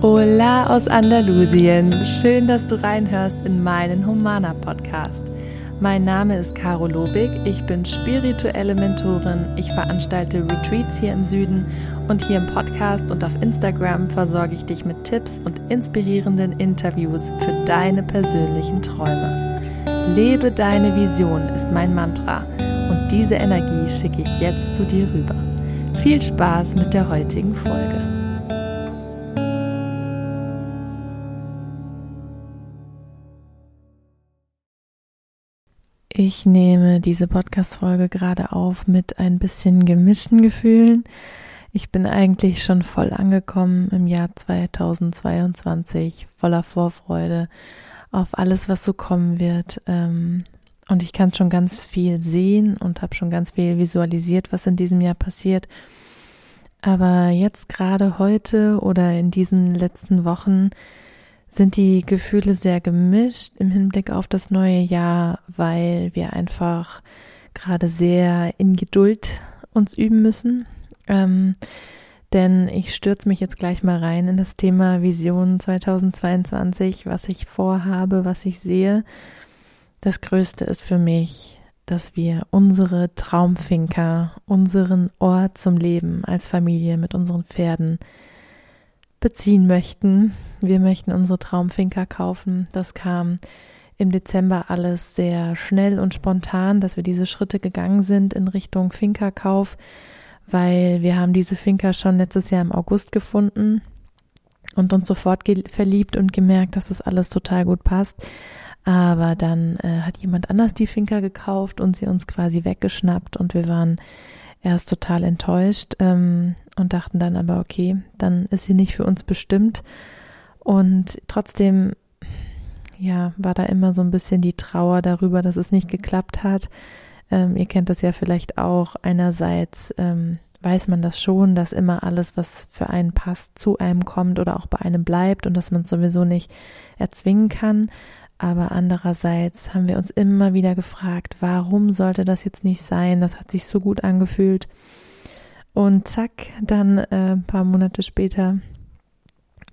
Hola aus Andalusien. Schön, dass du reinhörst in meinen Humana Podcast. Mein Name ist Caro Lobig. Ich bin spirituelle Mentorin. Ich veranstalte Retreats hier im Süden und hier im Podcast und auf Instagram versorge ich dich mit Tipps und inspirierenden Interviews für deine persönlichen Träume. Lebe deine Vision ist mein Mantra und diese Energie schicke ich jetzt zu dir rüber. Viel Spaß mit der heutigen Folge. Ich nehme diese Podcast-Folge gerade auf mit ein bisschen gemischten Gefühlen. Ich bin eigentlich schon voll angekommen im Jahr 2022, voller Vorfreude auf alles, was so kommen wird. Ähm, und ich kann schon ganz viel sehen und habe schon ganz viel visualisiert, was in diesem Jahr passiert. Aber jetzt gerade heute oder in diesen letzten Wochen sind die Gefühle sehr gemischt im Hinblick auf das neue Jahr, weil wir einfach gerade sehr in Geduld uns üben müssen. Ähm, denn ich stürze mich jetzt gleich mal rein in das Thema Vision 2022, was ich vorhabe, was ich sehe. Das Größte ist für mich, dass wir unsere Traumfinker, unseren Ort zum Leben als Familie mit unseren Pferden beziehen möchten. Wir möchten unsere Traumfinker kaufen. Das kam im Dezember alles sehr schnell und spontan, dass wir diese Schritte gegangen sind in Richtung Finkerkauf, weil wir haben diese Finker schon letztes Jahr im August gefunden und uns sofort verliebt und gemerkt, dass das alles total gut passt. Aber dann äh, hat jemand anders die Finker gekauft und sie uns quasi weggeschnappt und wir waren erst total enttäuscht ähm, und dachten dann aber, okay, dann ist sie nicht für uns bestimmt. Und trotzdem, ja, war da immer so ein bisschen die Trauer darüber, dass es nicht geklappt hat. Ähm, ihr kennt das ja vielleicht auch. Einerseits ähm, weiß man das schon, dass immer alles, was für einen passt, zu einem kommt oder auch bei einem bleibt und dass man es sowieso nicht erzwingen kann. Aber andererseits haben wir uns immer wieder gefragt, warum sollte das jetzt nicht sein? Das hat sich so gut angefühlt. Und zack, dann äh, ein paar Monate später,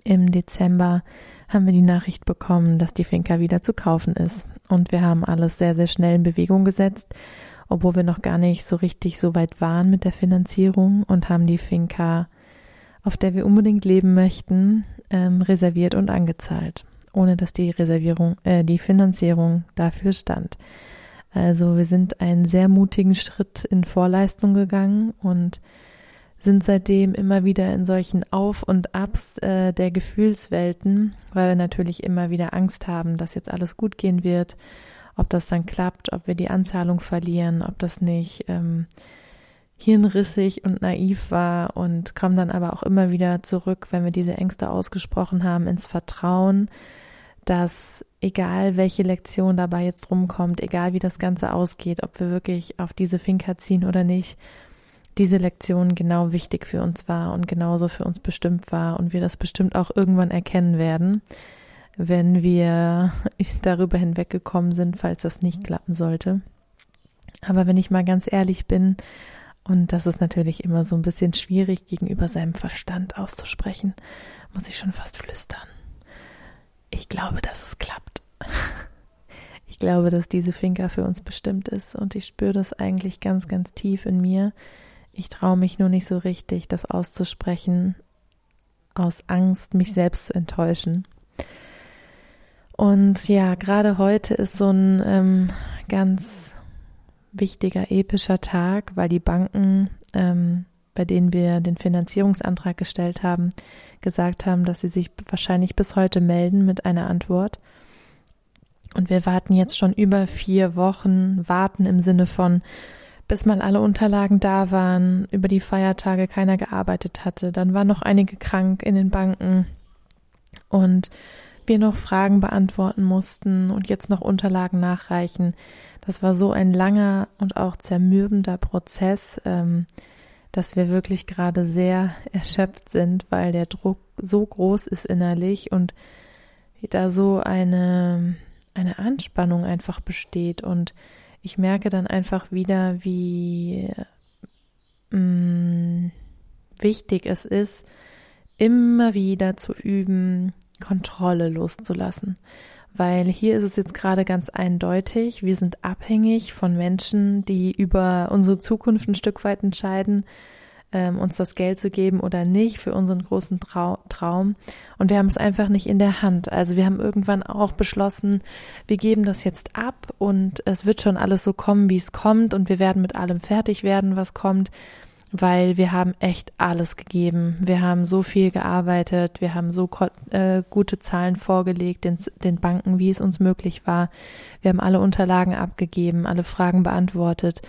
im Dezember, haben wir die Nachricht bekommen, dass die Finca wieder zu kaufen ist. Und wir haben alles sehr, sehr schnell in Bewegung gesetzt, obwohl wir noch gar nicht so richtig so weit waren mit der Finanzierung und haben die Finca, auf der wir unbedingt leben möchten, ähm, reserviert und angezahlt ohne dass die Reservierung, äh, die Finanzierung dafür stand. Also wir sind einen sehr mutigen Schritt in Vorleistung gegangen und sind seitdem immer wieder in solchen Auf und Abs äh, der Gefühlswelten, weil wir natürlich immer wieder Angst haben, dass jetzt alles gut gehen wird, ob das dann klappt, ob wir die Anzahlung verlieren, ob das nicht ähm, hirnrissig und naiv war und kommen dann aber auch immer wieder zurück, wenn wir diese Ängste ausgesprochen haben, ins Vertrauen, dass egal welche Lektion dabei jetzt rumkommt, egal wie das Ganze ausgeht, ob wir wirklich auf diese Finker ziehen oder nicht, diese Lektion genau wichtig für uns war und genauso für uns bestimmt war und wir das bestimmt auch irgendwann erkennen werden, wenn wir darüber hinweggekommen sind, falls das nicht klappen sollte. Aber wenn ich mal ganz ehrlich bin, und das ist natürlich immer so ein bisschen schwierig gegenüber seinem Verstand auszusprechen, muss ich schon fast flüstern ich glaube, dass es klappt. Ich glaube, dass diese Finca für uns bestimmt ist und ich spüre das eigentlich ganz, ganz tief in mir. Ich traue mich nur nicht so richtig, das auszusprechen, aus Angst, mich selbst zu enttäuschen. Und ja, gerade heute ist so ein ähm, ganz wichtiger, epischer Tag, weil die Banken ähm, bei denen wir den Finanzierungsantrag gestellt haben, gesagt haben, dass sie sich wahrscheinlich bis heute melden mit einer Antwort. Und wir warten jetzt schon über vier Wochen, warten im Sinne von, bis mal alle Unterlagen da waren, über die Feiertage keiner gearbeitet hatte, dann waren noch einige krank in den Banken und wir noch Fragen beantworten mussten und jetzt noch Unterlagen nachreichen. Das war so ein langer und auch zermürbender Prozess. Ähm, dass wir wirklich gerade sehr erschöpft sind, weil der Druck so groß ist innerlich und da so eine, eine Anspannung einfach besteht. Und ich merke dann einfach wieder, wie mh, mm, wichtig es ist, immer wieder zu üben, Kontrolle loszulassen. Weil hier ist es jetzt gerade ganz eindeutig, wir sind abhängig von Menschen, die über unsere Zukunft ein Stück weit entscheiden, ähm, uns das Geld zu geben oder nicht für unseren großen Trau Traum. Und wir haben es einfach nicht in der Hand. Also wir haben irgendwann auch beschlossen, wir geben das jetzt ab und es wird schon alles so kommen, wie es kommt und wir werden mit allem fertig werden, was kommt weil wir haben echt alles gegeben. Wir haben so viel gearbeitet, wir haben so äh, gute Zahlen vorgelegt, den, den Banken, wie es uns möglich war. Wir haben alle Unterlagen abgegeben, alle Fragen beantwortet,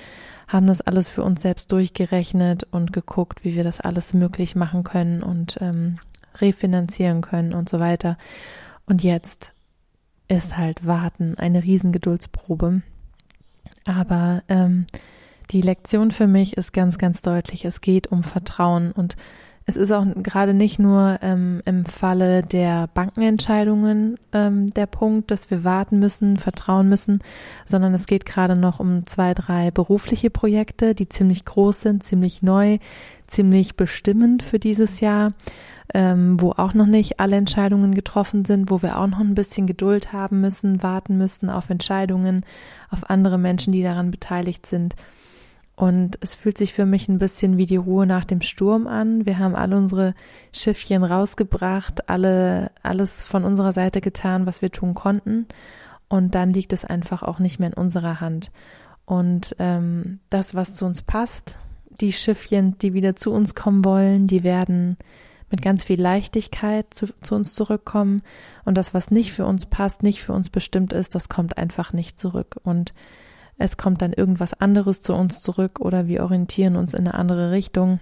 haben das alles für uns selbst durchgerechnet und geguckt, wie wir das alles möglich machen können und ähm, refinanzieren können und so weiter. Und jetzt ist halt Warten eine Riesengeduldsprobe. Aber ähm, die Lektion für mich ist ganz, ganz deutlich. Es geht um Vertrauen und es ist auch gerade nicht nur ähm, im Falle der Bankenentscheidungen ähm, der Punkt, dass wir warten müssen, vertrauen müssen, sondern es geht gerade noch um zwei, drei berufliche Projekte, die ziemlich groß sind, ziemlich neu, ziemlich bestimmend für dieses Jahr, ähm, wo auch noch nicht alle Entscheidungen getroffen sind, wo wir auch noch ein bisschen Geduld haben müssen, warten müssen auf Entscheidungen, auf andere Menschen, die daran beteiligt sind. Und es fühlt sich für mich ein bisschen wie die Ruhe nach dem Sturm an. Wir haben alle unsere Schiffchen rausgebracht, alle, alles von unserer Seite getan, was wir tun konnten. Und dann liegt es einfach auch nicht mehr in unserer Hand. Und ähm, das, was zu uns passt, die Schiffchen, die wieder zu uns kommen wollen, die werden mit ganz viel Leichtigkeit zu, zu uns zurückkommen. Und das, was nicht für uns passt, nicht für uns bestimmt ist, das kommt einfach nicht zurück. Und es kommt dann irgendwas anderes zu uns zurück oder wir orientieren uns in eine andere Richtung.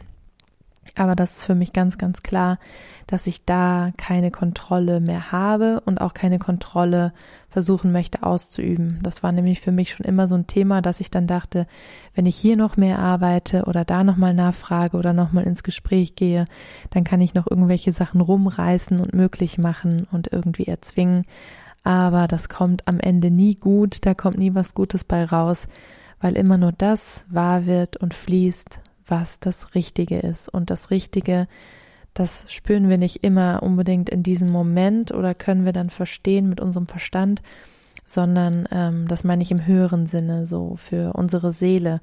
Aber das ist für mich ganz, ganz klar, dass ich da keine Kontrolle mehr habe und auch keine Kontrolle versuchen möchte auszuüben. Das war nämlich für mich schon immer so ein Thema, dass ich dann dachte, wenn ich hier noch mehr arbeite oder da nochmal nachfrage oder nochmal ins Gespräch gehe, dann kann ich noch irgendwelche Sachen rumreißen und möglich machen und irgendwie erzwingen aber das kommt am Ende nie gut, da kommt nie was Gutes bei raus, weil immer nur das wahr wird und fließt, was das Richtige ist. Und das Richtige, das spüren wir nicht immer unbedingt in diesem Moment oder können wir dann verstehen mit unserem Verstand, sondern ähm, das meine ich im höheren Sinne, so für unsere Seele,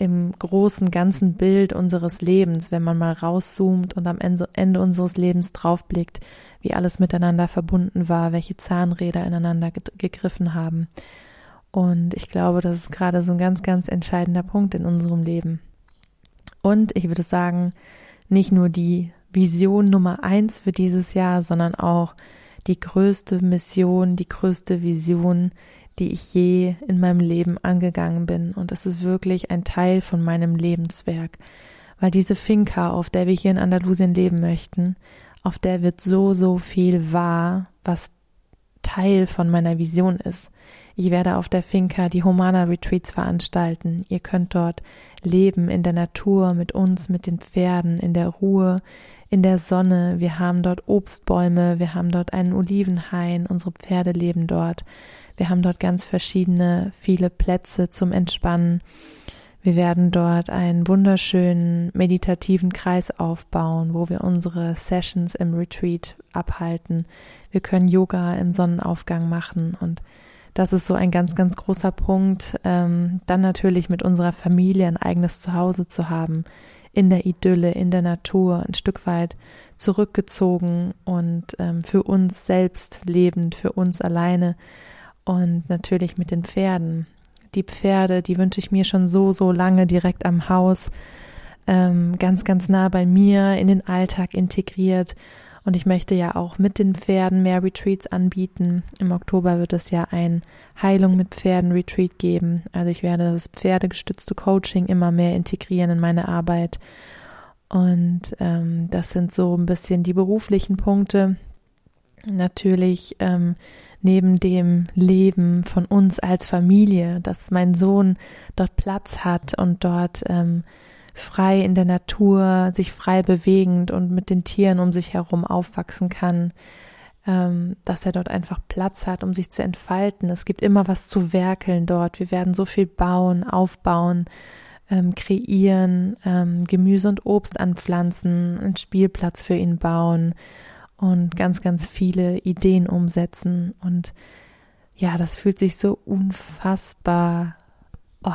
im großen ganzen Bild unseres Lebens, wenn man mal rauszoomt und am Ende, unseres Lebens draufblickt, wie alles miteinander verbunden war, welche Zahnräder ineinander gegriffen haben. Und ich glaube, das ist gerade so ein ganz, ganz entscheidender Punkt in unserem Leben. Und ich würde sagen, nicht nur die Vision Nummer eins für dieses Jahr, sondern auch die größte Mission, die größte Vision, die ich je in meinem Leben angegangen bin. Und es ist wirklich ein Teil von meinem Lebenswerk. Weil diese Finca, auf der wir hier in Andalusien leben möchten, auf der wird so, so viel wahr, was Teil von meiner Vision ist. Ich werde auf der Finca die Humana Retreats veranstalten. Ihr könnt dort leben in der Natur, mit uns, mit den Pferden, in der Ruhe, in der Sonne. Wir haben dort Obstbäume, wir haben dort einen Olivenhain, unsere Pferde leben dort. Wir haben dort ganz verschiedene, viele Plätze zum Entspannen. Wir werden dort einen wunderschönen meditativen Kreis aufbauen, wo wir unsere Sessions im Retreat abhalten. Wir können Yoga im Sonnenaufgang machen und das ist so ein ganz, ganz großer Punkt. Ähm, dann natürlich mit unserer Familie ein eigenes Zuhause zu haben, in der Idylle, in der Natur, ein Stück weit zurückgezogen und ähm, für uns selbst lebend, für uns alleine und natürlich mit den Pferden die Pferde, die wünsche ich mir schon so, so lange direkt am Haus, ähm, ganz, ganz nah bei mir in den Alltag integriert. Und ich möchte ja auch mit den Pferden mehr Retreats anbieten. Im Oktober wird es ja ein Heilung mit Pferden Retreat geben. Also ich werde das pferdegestützte Coaching immer mehr integrieren in meine Arbeit. Und ähm, das sind so ein bisschen die beruflichen Punkte. Natürlich ähm, neben dem Leben von uns als Familie, dass mein Sohn dort Platz hat und dort ähm, frei in der Natur, sich frei bewegend und mit den Tieren um sich herum aufwachsen kann, ähm, dass er dort einfach Platz hat, um sich zu entfalten. Es gibt immer was zu werkeln dort. Wir werden so viel bauen, aufbauen, ähm, kreieren, ähm, Gemüse und Obst anpflanzen, einen Spielplatz für ihn bauen und ganz, ganz viele Ideen umsetzen. Und ja, das fühlt sich so unfassbar oh,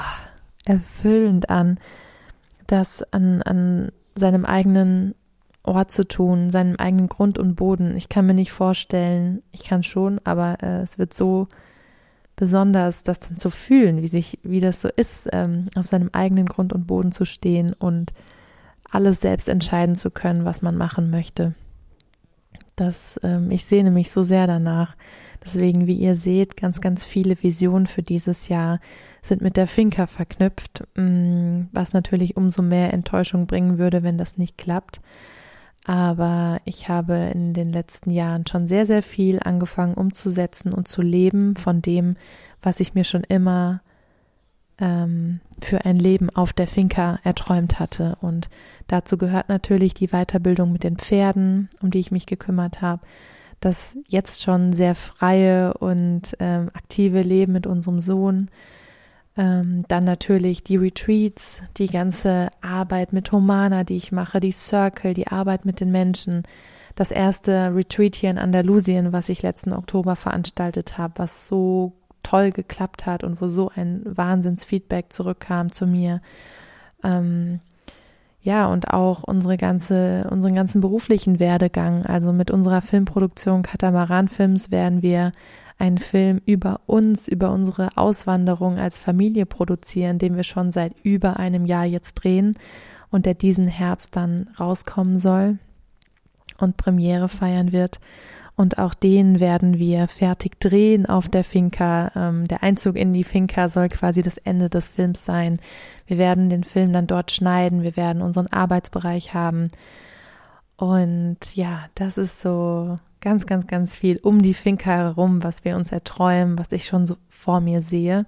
erfüllend an, das an, an seinem eigenen Ort zu tun, seinem eigenen Grund und Boden. Ich kann mir nicht vorstellen, ich kann schon, aber äh, es wird so besonders, das dann zu fühlen, wie sich, wie das so ist, ähm, auf seinem eigenen Grund und Boden zu stehen und alles selbst entscheiden zu können, was man machen möchte. Das, ähm, ich sehne mich so sehr danach. Deswegen, wie ihr seht, ganz, ganz viele Visionen für dieses Jahr sind mit der Finca verknüpft, mm, was natürlich umso mehr Enttäuschung bringen würde, wenn das nicht klappt. Aber ich habe in den letzten Jahren schon sehr, sehr viel angefangen umzusetzen und zu leben von dem, was ich mir schon immer ähm, für ein Leben auf der Finca erträumt hatte. Und dazu gehört natürlich die Weiterbildung mit den Pferden, um die ich mich gekümmert habe. Das jetzt schon sehr freie und ähm, aktive Leben mit unserem Sohn, ähm, dann natürlich die Retreats, die ganze Arbeit mit Humana, die ich mache, die Circle, die Arbeit mit den Menschen. Das erste Retreat hier in Andalusien, was ich letzten Oktober veranstaltet habe, was so toll geklappt hat und wo so ein Wahnsinnsfeedback zurückkam zu mir. Ähm, ja, und auch unsere ganze, unseren ganzen beruflichen Werdegang. Also mit unserer Filmproduktion Katamaran Films werden wir einen Film über uns, über unsere Auswanderung als Familie produzieren, den wir schon seit über einem Jahr jetzt drehen und der diesen Herbst dann rauskommen soll und Premiere feiern wird. Und auch den werden wir fertig drehen auf der Finca. Ähm, der Einzug in die Finca soll quasi das Ende des Films sein. Wir werden den Film dann dort schneiden. Wir werden unseren Arbeitsbereich haben. Und ja, das ist so ganz, ganz, ganz viel um die Finca herum, was wir uns erträumen, was ich schon so vor mir sehe.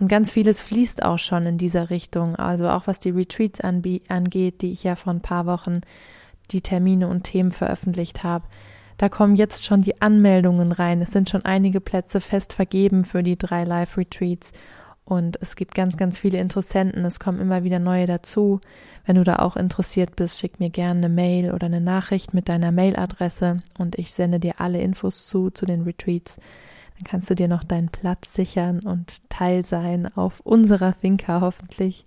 Und ganz vieles fließt auch schon in dieser Richtung. Also auch was die Retreats angeht, die ich ja vor ein paar Wochen die Termine und Themen veröffentlicht habe. Da kommen jetzt schon die Anmeldungen rein. Es sind schon einige Plätze fest vergeben für die drei Live-Retreats. Und es gibt ganz, ganz viele Interessenten. Es kommen immer wieder neue dazu. Wenn du da auch interessiert bist, schick mir gerne eine Mail oder eine Nachricht mit deiner Mailadresse und ich sende dir alle Infos zu, zu den Retreats. Dann kannst du dir noch deinen Platz sichern und Teil sein auf unserer Finca hoffentlich.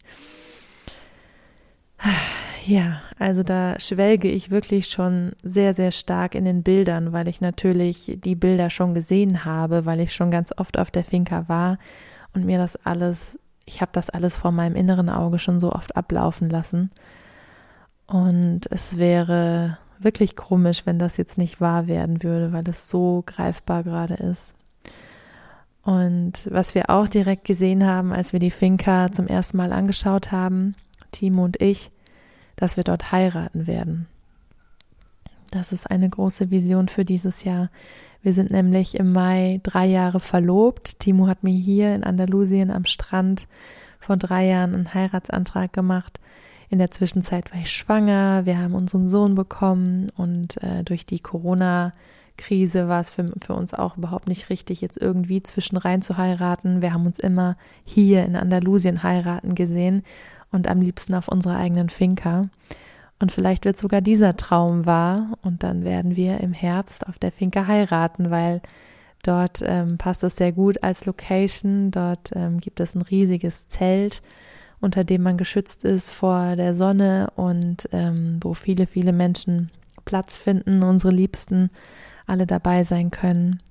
Ja, also da schwelge ich wirklich schon sehr, sehr stark in den Bildern, weil ich natürlich die Bilder schon gesehen habe, weil ich schon ganz oft auf der Finca war und mir das alles, ich habe das alles vor meinem inneren Auge schon so oft ablaufen lassen. Und es wäre wirklich komisch, wenn das jetzt nicht wahr werden würde, weil es so greifbar gerade ist. Und was wir auch direkt gesehen haben, als wir die Finca zum ersten Mal angeschaut haben, Timo und ich, dass wir dort heiraten werden. Das ist eine große Vision für dieses Jahr. Wir sind nämlich im Mai drei Jahre verlobt. Timo hat mir hier in Andalusien am Strand vor drei Jahren einen Heiratsantrag gemacht. In der Zwischenzeit war ich schwanger, wir haben unseren Sohn bekommen und äh, durch die Corona-Krise war es für, für uns auch überhaupt nicht richtig, jetzt irgendwie zwischen rein zu heiraten. Wir haben uns immer hier in Andalusien heiraten gesehen und am liebsten auf unserer eigenen Finca. Und vielleicht wird sogar dieser Traum wahr und dann werden wir im Herbst auf der Finke heiraten, weil dort ähm, passt es sehr gut als Location. Dort ähm, gibt es ein riesiges Zelt, unter dem man geschützt ist vor der Sonne und ähm, wo viele, viele Menschen Platz finden, unsere Liebsten alle dabei sein können.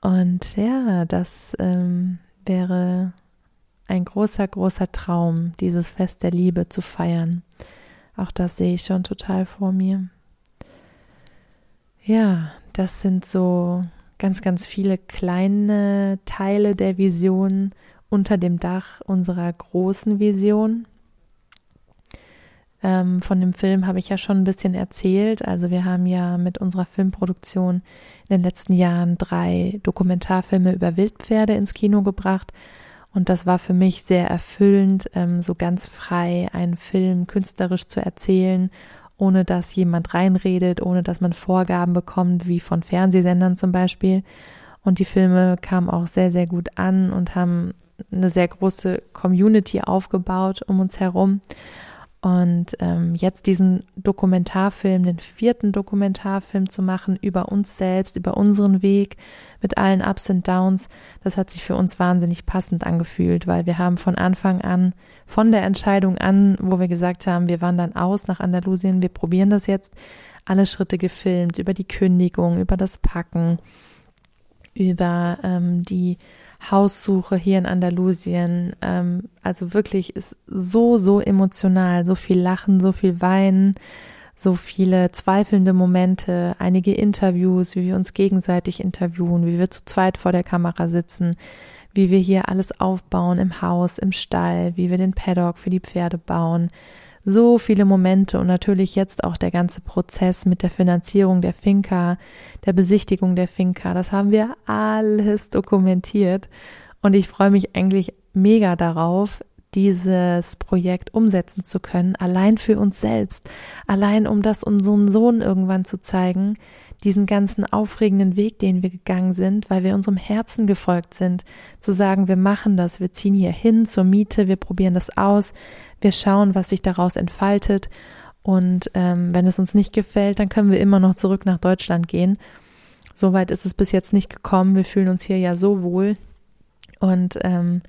Und ja, das ähm, wäre ein großer, großer Traum, dieses Fest der Liebe zu feiern. Auch das sehe ich schon total vor mir. Ja, das sind so ganz, ganz viele kleine Teile der Vision unter dem Dach unserer großen Vision. Ähm, von dem Film habe ich ja schon ein bisschen erzählt. Also wir haben ja mit unserer Filmproduktion in den letzten Jahren drei Dokumentarfilme über Wildpferde ins Kino gebracht und das war für mich sehr erfüllend, ähm, so ganz frei einen Film künstlerisch zu erzählen, ohne dass jemand reinredet, ohne dass man Vorgaben bekommt, wie von Fernsehsendern zum Beispiel. Und die Filme kamen auch sehr, sehr gut an und haben eine sehr große Community aufgebaut um uns herum. Und ähm, jetzt diesen Dokumentarfilm, den vierten Dokumentarfilm zu machen über uns selbst, über unseren Weg mit allen Ups und Downs, das hat sich für uns wahnsinnig passend angefühlt, weil wir haben von Anfang an, von der Entscheidung an, wo wir gesagt haben, wir wandern aus nach Andalusien, wir probieren das jetzt, alle Schritte gefilmt, über die Kündigung, über das Packen, über ähm, die Haussuche hier in Andalusien. Ähm, also wirklich ist so, so emotional, so viel Lachen, so viel Weinen, so viele zweifelnde Momente, einige Interviews, wie wir uns gegenseitig interviewen, wie wir zu zweit vor der Kamera sitzen, wie wir hier alles aufbauen im Haus, im Stall, wie wir den Paddock für die Pferde bauen, so viele Momente und natürlich jetzt auch der ganze Prozess mit der Finanzierung der Finca, der Besichtigung der Finca, das haben wir alles dokumentiert und ich freue mich eigentlich mega darauf, dieses Projekt umsetzen zu können, allein für uns selbst, allein um das unseren Sohn irgendwann zu zeigen, diesen ganzen aufregenden Weg, den wir gegangen sind, weil wir unserem Herzen gefolgt sind, zu sagen, wir machen das, wir ziehen hier hin zur Miete, wir probieren das aus, wir schauen, was sich daraus entfaltet und ähm, wenn es uns nicht gefällt, dann können wir immer noch zurück nach Deutschland gehen. Soweit ist es bis jetzt nicht gekommen. Wir fühlen uns hier ja so wohl und ähm,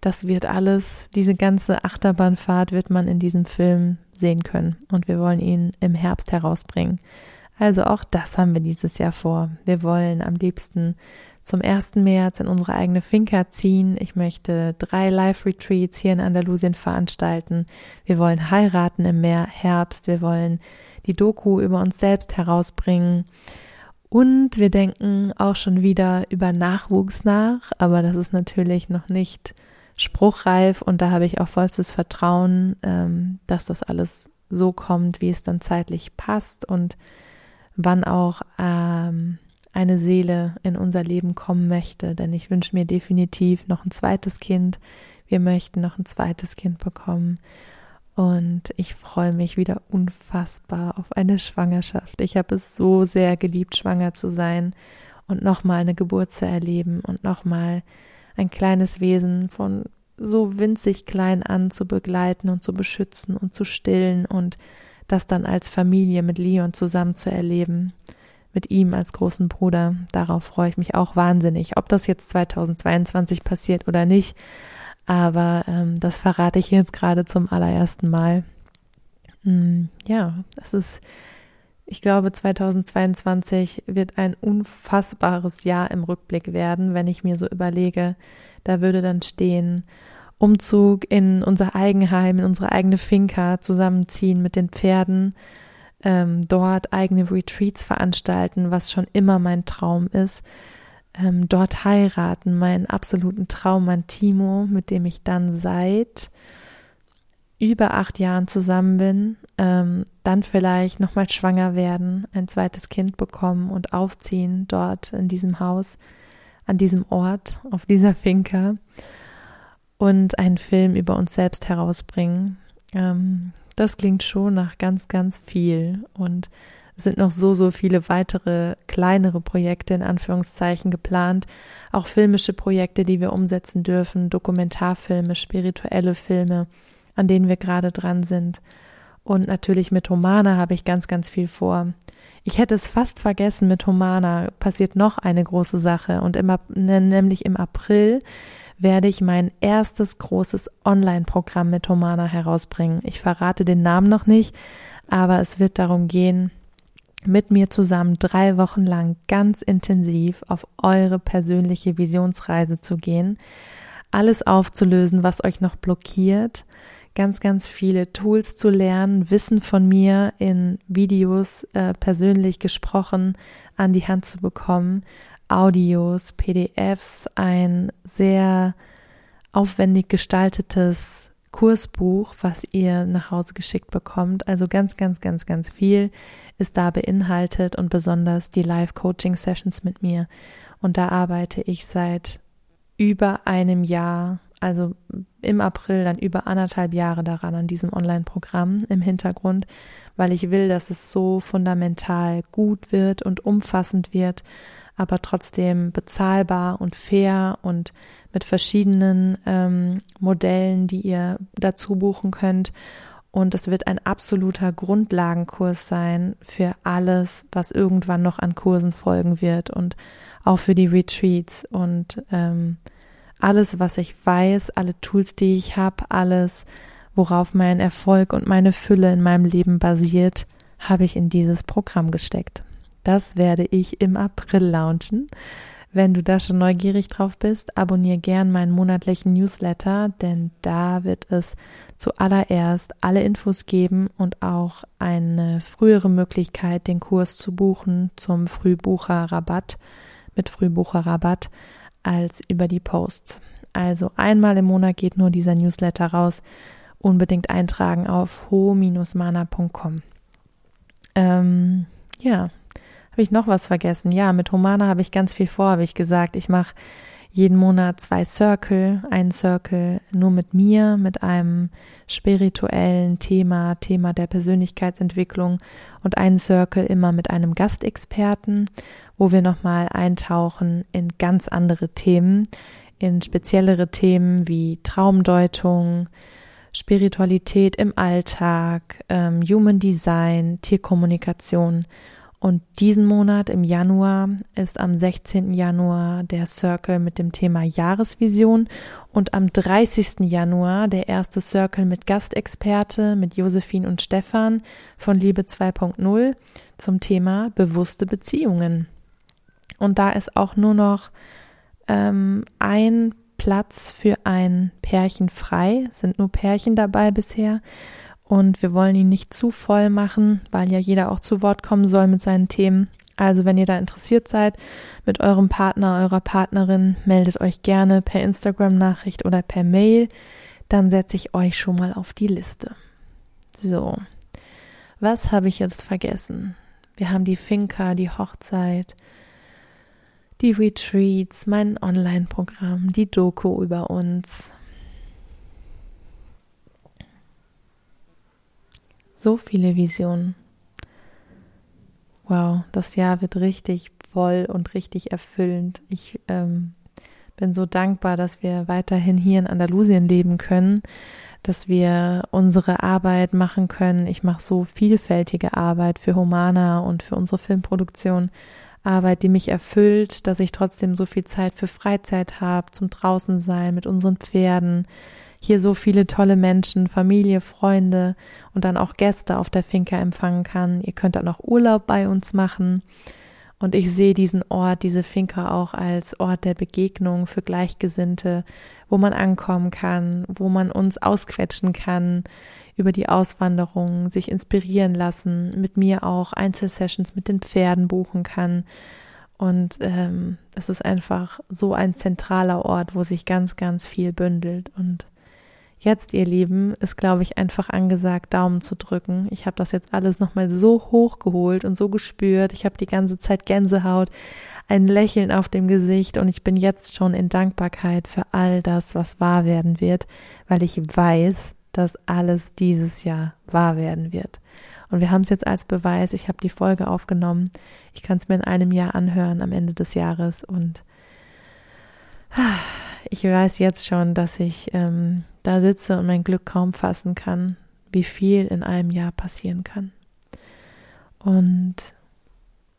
das wird alles, diese ganze Achterbahnfahrt wird man in diesem Film sehen können und wir wollen ihn im Herbst herausbringen. Also auch das haben wir dieses Jahr vor. Wir wollen am liebsten zum 1. März in unsere eigene Finca ziehen. Ich möchte drei Live-Retreats hier in Andalusien veranstalten. Wir wollen heiraten im Herbst. Wir wollen die Doku über uns selbst herausbringen. Und wir denken auch schon wieder über Nachwuchs nach, aber das ist natürlich noch nicht spruchreif und da habe ich auch vollstes Vertrauen, ähm, dass das alles so kommt, wie es dann zeitlich passt und wann auch ähm, eine Seele in unser Leben kommen möchte. Denn ich wünsche mir definitiv noch ein zweites Kind. Wir möchten noch ein zweites Kind bekommen. Und ich freue mich wieder unfassbar auf eine Schwangerschaft. Ich habe es so sehr geliebt, schwanger zu sein und nochmal eine Geburt zu erleben und nochmal ein kleines Wesen von so winzig klein an zu begleiten und zu beschützen und zu stillen und das dann als Familie mit Leon zusammen zu erleben, mit ihm als großen Bruder. Darauf freue ich mich auch wahnsinnig. Ob das jetzt 2022 passiert oder nicht, aber ähm, das verrate ich jetzt gerade zum allerersten Mal. Hm, ja, das ist, ich glaube, 2022 wird ein unfassbares Jahr im Rückblick werden, wenn ich mir so überlege, da würde dann stehen, Umzug in unser Eigenheim, in unsere eigene Finca zusammenziehen mit den Pferden, ähm, dort eigene Retreats veranstalten, was schon immer mein Traum ist, ähm, dort heiraten, meinen absoluten Traum, mein Timo, mit dem ich dann seit über acht Jahren zusammen bin, ähm, dann vielleicht nochmal schwanger werden, ein zweites Kind bekommen und aufziehen dort in diesem Haus, an diesem Ort, auf dieser Finca und einen Film über uns selbst herausbringen. Ähm, das klingt schon nach ganz, ganz viel und es sind noch so, so viele weitere kleinere Projekte in Anführungszeichen geplant, auch filmische Projekte, die wir umsetzen dürfen, Dokumentarfilme, spirituelle Filme, an denen wir gerade dran sind. Und natürlich mit Humana habe ich ganz, ganz viel vor. Ich hätte es fast vergessen, mit Humana passiert noch eine große Sache und im, nämlich im April werde ich mein erstes großes Online-Programm mit Humana herausbringen. Ich verrate den Namen noch nicht, aber es wird darum gehen, mit mir zusammen drei Wochen lang ganz intensiv auf eure persönliche Visionsreise zu gehen, alles aufzulösen, was euch noch blockiert, ganz, ganz viele Tools zu lernen, Wissen von mir in Videos äh, persönlich gesprochen an die Hand zu bekommen, Audios, PDFs, ein sehr aufwendig gestaltetes Kursbuch, was ihr nach Hause geschickt bekommt. Also ganz, ganz, ganz, ganz viel ist da beinhaltet und besonders die Live-Coaching-Sessions mit mir. Und da arbeite ich seit über einem Jahr, also im April dann über anderthalb Jahre daran, an diesem Online-Programm im Hintergrund, weil ich will, dass es so fundamental gut wird und umfassend wird aber trotzdem bezahlbar und fair und mit verschiedenen ähm, Modellen, die ihr dazu buchen könnt. Und es wird ein absoluter Grundlagenkurs sein für alles, was irgendwann noch an Kursen folgen wird und auch für die Retreats und ähm, alles, was ich weiß, alle Tools, die ich habe, alles, worauf mein Erfolg und meine Fülle in meinem Leben basiert, habe ich in dieses Programm gesteckt. Das werde ich im April launchen. Wenn du da schon neugierig drauf bist, abonniere gern meinen monatlichen Newsletter, denn da wird es zuallererst alle Infos geben und auch eine frühere Möglichkeit, den Kurs zu buchen zum Frühbucherrabatt mit Frühbucherrabatt als über die Posts. Also einmal im Monat geht nur dieser Newsletter raus. Unbedingt eintragen auf ho-mana.com. Ähm, ja, habe ich noch was vergessen? Ja, mit Humana habe ich ganz viel vor, habe ich gesagt. Ich mache jeden Monat zwei Circle, einen Circle nur mit mir, mit einem spirituellen Thema, Thema der Persönlichkeitsentwicklung und einen Circle immer mit einem Gastexperten, wo wir nochmal eintauchen in ganz andere Themen, in speziellere Themen wie Traumdeutung, Spiritualität im Alltag, ähm, Human Design, Tierkommunikation und diesen Monat im Januar ist am 16. Januar der Circle mit dem Thema Jahresvision und am 30. Januar der erste Circle mit Gastexperte mit Josephine und Stefan von Liebe 2.0 zum Thema bewusste Beziehungen. Und da ist auch nur noch ähm, ein Platz für ein Pärchen frei, sind nur Pärchen dabei bisher und wir wollen ihn nicht zu voll machen, weil ja jeder auch zu Wort kommen soll mit seinen Themen. Also wenn ihr da interessiert seid mit eurem Partner, eurer Partnerin, meldet euch gerne per Instagram-Nachricht oder per Mail. Dann setze ich euch schon mal auf die Liste. So, was habe ich jetzt vergessen? Wir haben die Finca, die Hochzeit, die Retreats, mein Online-Programm, die Doku über uns, So viele Visionen. Wow, das Jahr wird richtig voll und richtig erfüllend. Ich ähm, bin so dankbar, dass wir weiterhin hier in Andalusien leben können, dass wir unsere Arbeit machen können. Ich mache so vielfältige Arbeit für Humana und für unsere Filmproduktion. Arbeit, die mich erfüllt, dass ich trotzdem so viel Zeit für Freizeit habe, zum draußen sein mit unseren Pferden, hier so viele tolle Menschen, Familie, Freunde und dann auch Gäste auf der Finca empfangen kann. Ihr könnt dann auch Urlaub bei uns machen. Und ich sehe diesen Ort, diese Finca auch als Ort der Begegnung für Gleichgesinnte, wo man ankommen kann, wo man uns ausquetschen kann über die Auswanderung, sich inspirieren lassen, mit mir auch Einzelsessions mit den Pferden buchen kann. Und ähm, es ist einfach so ein zentraler Ort, wo sich ganz, ganz viel bündelt. Und Jetzt, ihr Lieben, ist, glaube ich, einfach angesagt, Daumen zu drücken. Ich habe das jetzt alles nochmal so hochgeholt und so gespürt. Ich habe die ganze Zeit Gänsehaut, ein Lächeln auf dem Gesicht und ich bin jetzt schon in Dankbarkeit für all das, was wahr werden wird, weil ich weiß, dass alles dieses Jahr wahr werden wird. Und wir haben es jetzt als Beweis. Ich habe die Folge aufgenommen. Ich kann es mir in einem Jahr anhören am Ende des Jahres und ich weiß jetzt schon, dass ich ähm, da sitze und mein Glück kaum fassen kann, wie viel in einem Jahr passieren kann. Und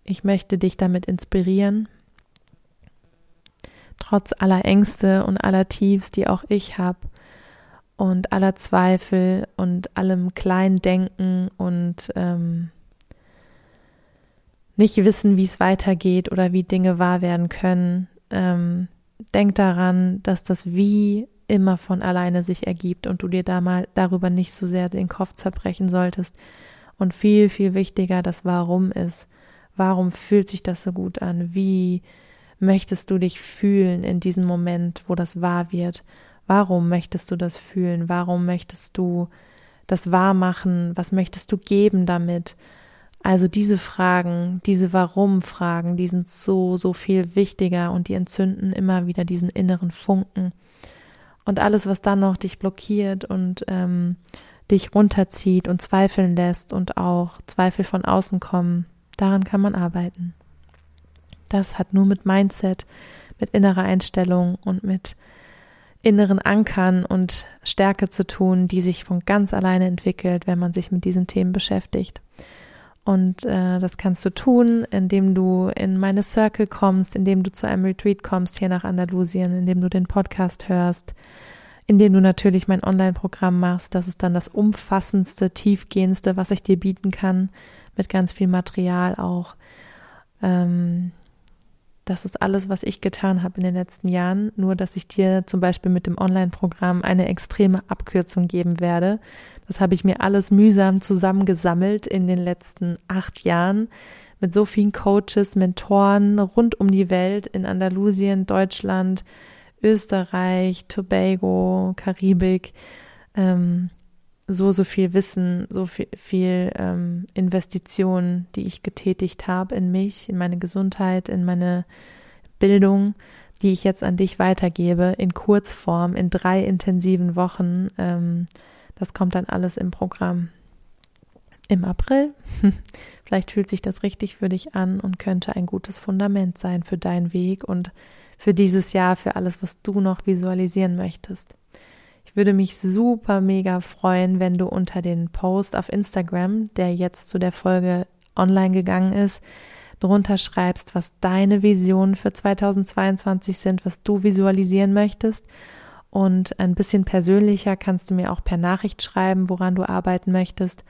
ich möchte dich damit inspirieren, trotz aller Ängste und aller Tiefs, die auch ich habe, und aller Zweifel und allem Kleindenken und ähm, nicht wissen, wie es weitergeht oder wie Dinge wahr werden können, ähm, denk daran, dass das Wie immer von alleine sich ergibt und du dir da mal darüber nicht so sehr den Kopf zerbrechen solltest. Und viel, viel wichtiger das Warum ist. Warum fühlt sich das so gut an? Wie möchtest du dich fühlen in diesem Moment, wo das wahr wird? Warum möchtest du das fühlen? Warum möchtest du das wahr machen? Was möchtest du geben damit? Also diese Fragen, diese Warum-Fragen, die sind so, so viel wichtiger und die entzünden immer wieder diesen inneren Funken. Und alles, was dann noch dich blockiert und ähm, dich runterzieht und zweifeln lässt und auch Zweifel von außen kommen, daran kann man arbeiten. Das hat nur mit Mindset, mit innerer Einstellung und mit inneren Ankern und Stärke zu tun, die sich von ganz alleine entwickelt, wenn man sich mit diesen Themen beschäftigt. Und äh, das kannst du tun, indem du in meine Circle kommst, indem du zu einem Retreat kommst hier nach Andalusien, indem du den Podcast hörst, indem du natürlich mein Online-Programm machst. Das ist dann das umfassendste, tiefgehendste, was ich dir bieten kann, mit ganz viel Material auch. Ähm, das ist alles, was ich getan habe in den letzten Jahren, nur dass ich dir zum Beispiel mit dem Online-Programm eine extreme Abkürzung geben werde. Das habe ich mir alles mühsam zusammengesammelt in den letzten acht Jahren mit so vielen Coaches, Mentoren rund um die Welt in Andalusien, Deutschland, Österreich, Tobago, Karibik. Ähm, so, so viel Wissen, so viel, viel ähm, Investitionen, die ich getätigt habe in mich, in meine Gesundheit, in meine Bildung, die ich jetzt an dich weitergebe, in Kurzform, in drei intensiven Wochen. Ähm, das kommt dann alles im Programm. Im April. Vielleicht fühlt sich das richtig für dich an und könnte ein gutes Fundament sein für deinen Weg und für dieses Jahr, für alles, was du noch visualisieren möchtest. Ich würde mich super mega freuen, wenn du unter den Post auf Instagram, der jetzt zu der Folge online gegangen ist, drunter schreibst, was deine Visionen für 2022 sind, was du visualisieren möchtest. Und ein bisschen persönlicher kannst du mir auch per Nachricht schreiben, woran du arbeiten möchtest.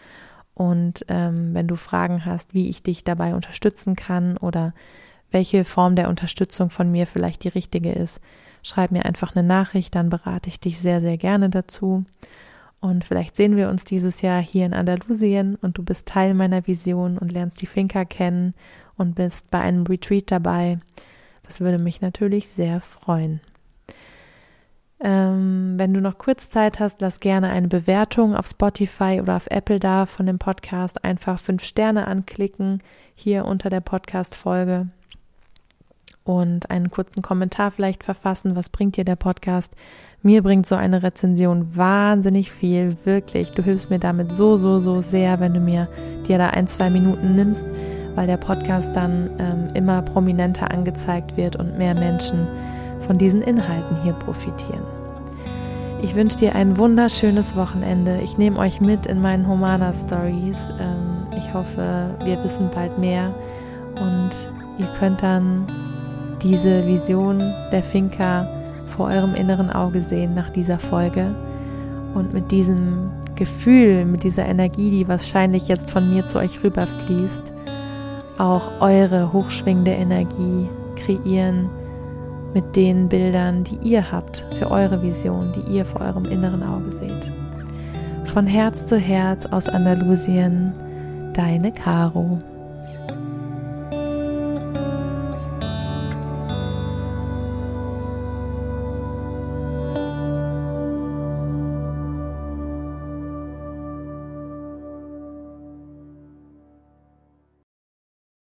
Und ähm, wenn du Fragen hast, wie ich dich dabei unterstützen kann oder welche Form der Unterstützung von mir vielleicht die richtige ist, schreib mir einfach eine Nachricht, dann berate ich dich sehr, sehr gerne dazu. Und vielleicht sehen wir uns dieses Jahr hier in Andalusien und du bist Teil meiner Vision und lernst die Finca kennen und bist bei einem Retreat dabei. Das würde mich natürlich sehr freuen. Ähm, wenn du noch kurz Zeit hast, lass gerne eine Bewertung auf Spotify oder auf Apple da von dem Podcast. Einfach fünf Sterne anklicken hier unter der Podcast-Folge und einen kurzen Kommentar vielleicht verfassen. Was bringt dir der Podcast? Mir bringt so eine Rezension wahnsinnig viel, wirklich. Du hilfst mir damit so, so, so sehr, wenn du mir dir da ein, zwei Minuten nimmst, weil der Podcast dann ähm, immer prominenter angezeigt wird und mehr Menschen von diesen Inhalten hier profitieren. Ich wünsche dir ein wunderschönes Wochenende. Ich nehme euch mit in meinen Humana Stories. Ähm, ich hoffe, wir wissen bald mehr und ihr könnt dann diese Vision der Finca vor eurem inneren Auge sehen nach dieser Folge und mit diesem Gefühl, mit dieser Energie, die wahrscheinlich jetzt von mir zu euch rüberfließt, auch eure hochschwingende Energie kreieren mit den Bildern, die ihr habt für eure Vision, die ihr vor eurem inneren Auge seht. Von Herz zu Herz aus Andalusien, deine Caro.